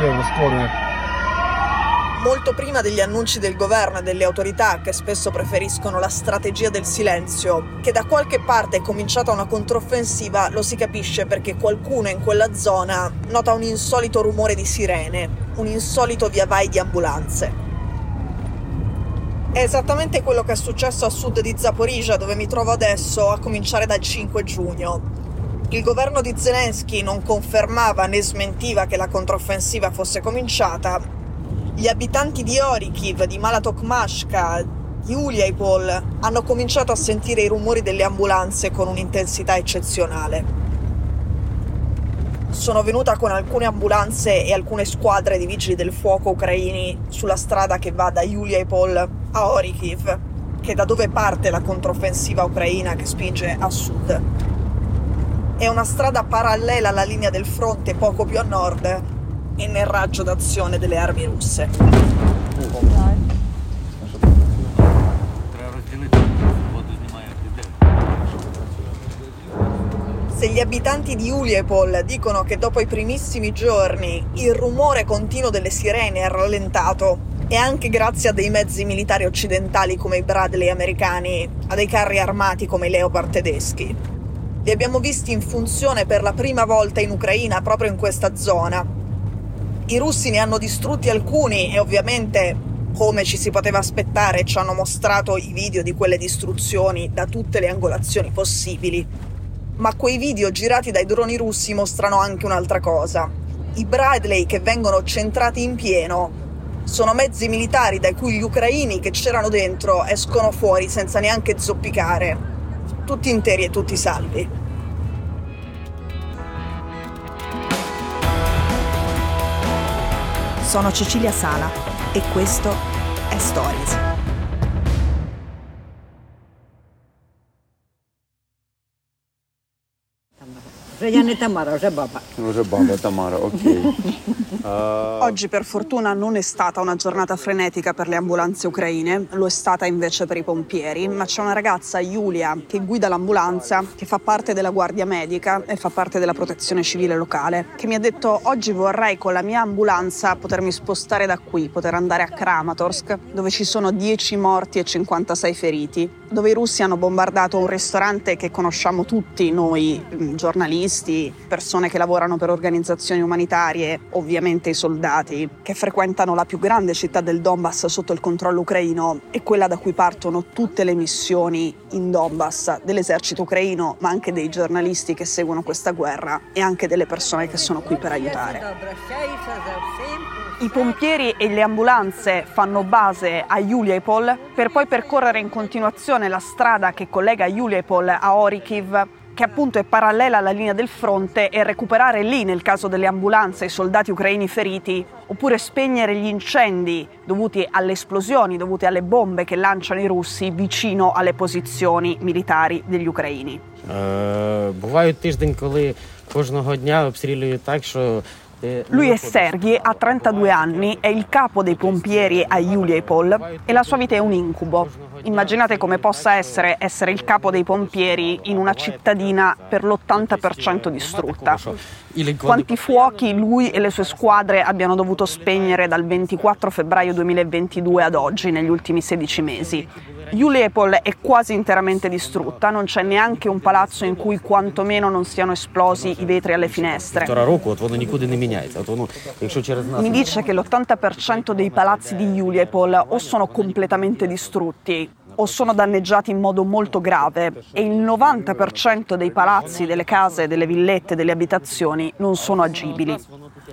euro scorre. Molto prima degli annunci del governo e delle autorità, che spesso preferiscono la strategia del silenzio, che da qualche parte è cominciata una controffensiva lo si capisce perché qualcuno in quella zona nota un insolito rumore di sirene, un insolito viavai di ambulanze. È esattamente quello che è successo a sud di Zaporizia, dove mi trovo adesso, a cominciare dal 5 giugno. Il governo di Zelensky non confermava né smentiva che la controffensiva fosse cominciata. Gli abitanti di Orikiv, di Malatokmashka, di Uliaipol hanno cominciato a sentire i rumori delle ambulanze con un'intensità eccezionale. Sono venuta con alcune ambulanze e alcune squadre di vigili del fuoco ucraini sulla strada che va da Uliaipol a Orikiv, che è da dove parte la controffensiva ucraina che spinge a sud. È una strada parallela alla linea del fronte poco più a nord e nel raggio d'azione delle armi russe. Se gli abitanti di Uliepol dicono che dopo i primissimi giorni il rumore continuo delle sirene è rallentato, è anche grazie a dei mezzi militari occidentali come i Bradley americani, a dei carri armati come i Leopard tedeschi. Li abbiamo visti in funzione per la prima volta in Ucraina proprio in questa zona. I russi ne hanno distrutti alcuni e ovviamente, come ci si poteva aspettare, ci hanno mostrato i video di quelle distruzioni da tutte le angolazioni possibili. Ma quei video girati dai droni russi mostrano anche un'altra cosa. I Bradley che vengono centrati in pieno sono mezzi militari da cui gli ucraini che c'erano dentro escono fuori senza neanche zoppicare tutti interi e tutti salvi. Sono Cecilia Sala e questo è Stories. Cioè, Io Tamara, c'è baba. C'è baba, Tamara, ok. Uh... Oggi per fortuna non è stata una giornata frenetica per le ambulanze ucraine, lo è stata invece per i pompieri, ma c'è una ragazza, Giulia, che guida l'ambulanza, che fa parte della guardia medica e fa parte della protezione civile locale, che mi ha detto oggi vorrei con la mia ambulanza potermi spostare da qui, poter andare a Kramatorsk, dove ci sono 10 morti e 56 feriti, dove i russi hanno bombardato un ristorante che conosciamo tutti noi mm, giornalisti, giornalisti, persone che lavorano per organizzazioni umanitarie, ovviamente i soldati, che frequentano la più grande città del Donbass sotto il controllo ucraino e quella da cui partono tutte le missioni in Donbass dell'esercito ucraino, ma anche dei giornalisti che seguono questa guerra e anche delle persone che sono qui per aiutare. I pompieri e le ambulanze fanno base a Yuliepol per poi percorrere in continuazione la strada che collega Yuliepol a Orikiv che appunto è parallela alla linea del fronte e recuperare lì, nel caso delle ambulanze, i soldati ucraini feriti, oppure spegnere gli incendi dovuti alle esplosioni, dovuti alle bombe che lanciano i russi vicino alle posizioni militari degli ucraini. Е, бувають тиждень, коли кожного дня обстрілюють так, що ти lui è Serghi, ha 32 anni, è il capo dei pompieri a Juliepol e la sua vita è un incubo. Immaginate come possa essere essere il capo dei pompieri in una cittadina per l'80% distrutta. Quanti fuochi lui e le sue squadre abbiano dovuto spegnere dal 24 febbraio 2022 ad oggi, negli ultimi 16 mesi. Juliepol è quasi interamente distrutta, non c'è neanche un palazzo in cui quantomeno non siano esplosi i vetri alle finestre півтора року, от воно нікуди не міняється. От воно, якщо через нас Mi dice che l'80% dei palazzi di Yuliepol o sono completamente distrutti o sono danneggiati in modo molto grave e il 90% dei palazzi, delle case, delle villette, delle abitazioni non sono agibili.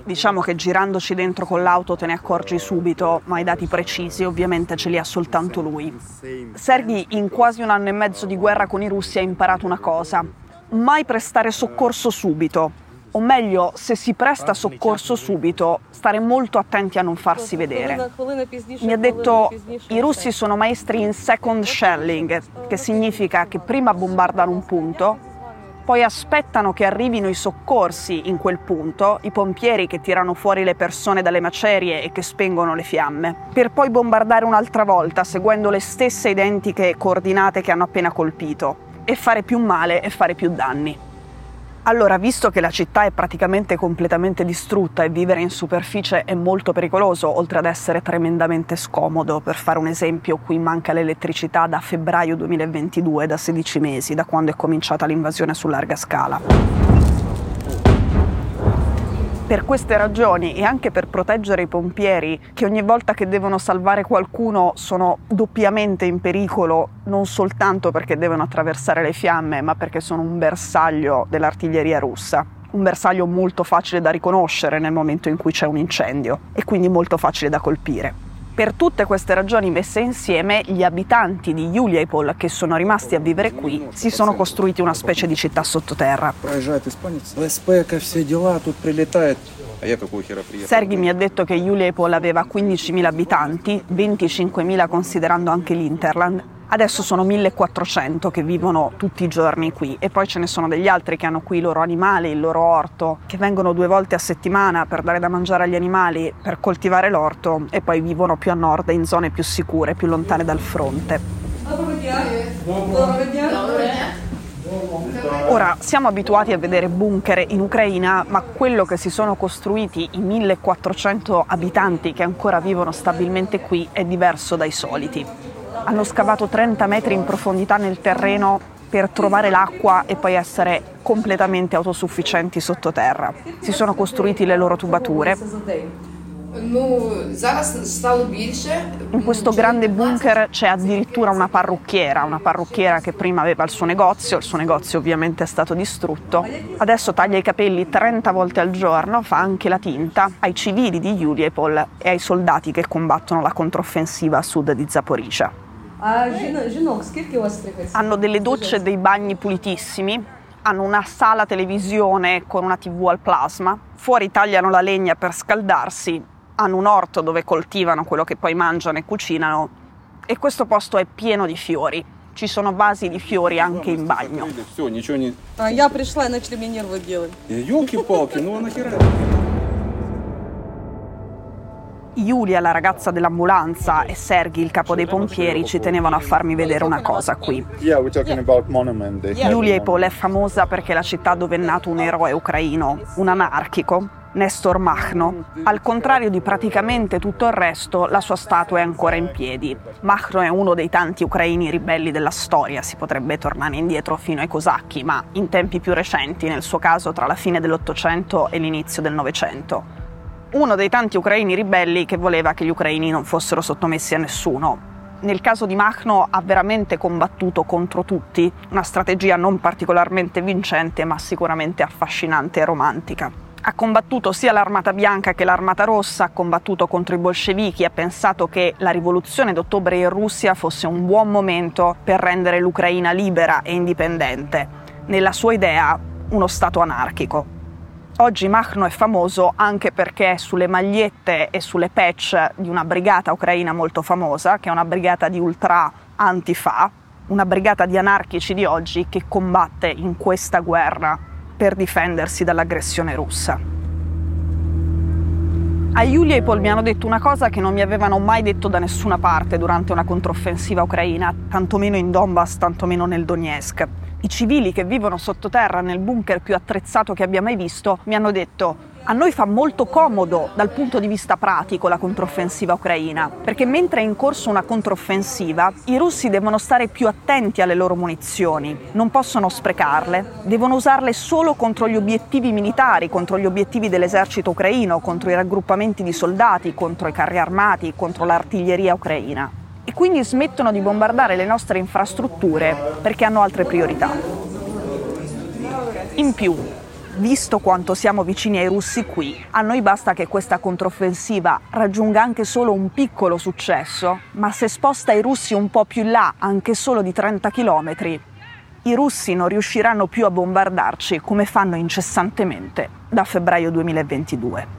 Diciamo che girandoci dentro con l'auto te ne accorgi subito, ma i dati precisi ovviamente ce li ha soltanto lui. Serghi in quasi un anno e mezzo di guerra con i russi ha imparato una cosa, mai prestare soccorso subito. o meglio, se si presta soccorso subito, stare molto attenti a non farsi vedere. Mi ha detto i russi sono maestri in second shelling, che significa che prima bombardano un punto, poi aspettano che arrivino i soccorsi in quel punto, i pompieri che tirano fuori le persone dalle macerie e che spengono le fiamme, per poi bombardare un'altra volta seguendo le stesse identiche coordinate che hanno appena colpito e fare più male e fare più danni. Allora, visto che la città è praticamente completamente distrutta e vivere in superficie è molto pericoloso, oltre ad essere tremendamente scomodo, per fare un esempio, qui manca l'elettricità da febbraio 2022, da 16 mesi, da quando è cominciata l'invasione su larga scala. Per queste ragioni e anche per proteggere i pompieri che ogni volta che devono salvare qualcuno sono doppiamente in pericolo, non soltanto perché devono attraversare le fiamme, ma perché sono un bersaglio dell'artiglieria russa. Un bersaglio molto facile da riconoscere nel momento in cui c'è un incendio e quindi molto facile da colpire. Per tutte queste ragioni messe insieme, gli abitanti di Juliapol che sono rimasti a vivere qui si sono costruiti una specie di città sottoterra. Serghi mi ha detto che Juliapol aveva 15.000 abitanti, 25.000 considerando anche l'Interland, Adesso sono 1400 che vivono tutti i giorni qui e poi ce ne sono degli altri che hanno qui i loro animali, il loro orto, che vengono due volte a settimana per dare da mangiare agli animali, per coltivare l'orto e poi vivono più a nord in zone più sicure, più lontane dal fronte. Ora, siamo abituati a vedere bunker in Ucraina, ma quello che si sono costruiti i 1400 abitanti che ancora vivono stabilmente qui è diverso dai soliti hanno scavato 30 metri in profondità nel terreno per trovare l'acqua e poi essere completamente autosufficienti sottoterra. Si sono costruiti le loro tubature. In questo grande bunker c'è addirittura una parrucchiera, una parrucchiera che prima aveva il suo negozio, il suo negozio ovviamente è stato distrutto. Adesso taglia i capelli 30 volte al giorno, fa anche la tinta ai civili di Juliepol e ai soldati che combattono la controffensiva a sud di Zaporizhia. Hanno delle docce e dei bagni pulitissimi, hanno una sala televisione con una tv al plasma, fuori tagliano la legna per scaldarsi, hanno un orto dove coltivano quello che poi mangiano e cucinano e questo posto è pieno di fiori. Ci sono vasi di fiori anche in bagno. Я пришла и начали мне нервы делать. Елки-палки, ну нахера? Giulia, la ragazza dell'ambulanza, e Serghi, il capo dei pompieri, ci tenevano a farmi vedere una cosa qui. Juliepol è famosa perché è la città dove è nato un eroe ucraino, un anarchico, Nestor Machno. Al contrario di praticamente tutto il resto, la sua statua è ancora in piedi. Machno è uno dei tanti ucraini ribelli della storia, si potrebbe tornare indietro fino ai cosacchi, ma in tempi più recenti, nel suo caso tra la fine dell'Ottocento e l'inizio del Novecento uno dei tanti ucraini ribelli che voleva che gli ucraini non fossero sottomessi a nessuno. Nel caso di Machno ha veramente combattuto contro tutti, una strategia non particolarmente vincente ma sicuramente affascinante e romantica. Ha combattuto sia l'armata bianca che l'armata rossa, ha combattuto contro i bolscevichi, ha pensato che la rivoluzione d'ottobre in Russia fosse un buon momento per rendere l'Ucraina libera e indipendente. Nella sua idea uno Stato anarchico. Oggi Machno è famoso anche perché sulle magliette e sulle patch di una brigata ucraina molto famosa, che è una brigata di ultra antifa, una brigata di anarchici di oggi che combatte in questa guerra per difendersi dall'aggressione russa. A Yulia e Paul mi hanno detto una cosa che non mi avevano mai detto da nessuna parte durante una controffensiva ucraina, tantomeno in Donbass, tantomeno nel Donetsk i civili che vivono sottoterra nel bunker più attrezzato che abbia mai visto mi hanno detto a noi fa molto comodo dal punto di vista pratico la controffensiva ucraina, perché mentre è in corso una controffensiva, i russi devono stare più attenti alle loro munizioni, non possono sprecarle, devono usarle solo contro gli obiettivi militari, contro gli obiettivi dell'esercito ucraino, contro i raggruppamenti di soldati, contro i carri armati, contro l'artiglieria ucraina e quindi smettono di bombardare le nostre infrastrutture perché hanno altre priorità. In più, visto quanto siamo vicini ai russi qui, a noi basta che questa controffensiva raggiunga anche solo un piccolo successo, ma se sposta i russi un po' più in là, anche solo di 30 km, i russi non riusciranno più a bombardarci come fanno incessantemente da febbraio 2022.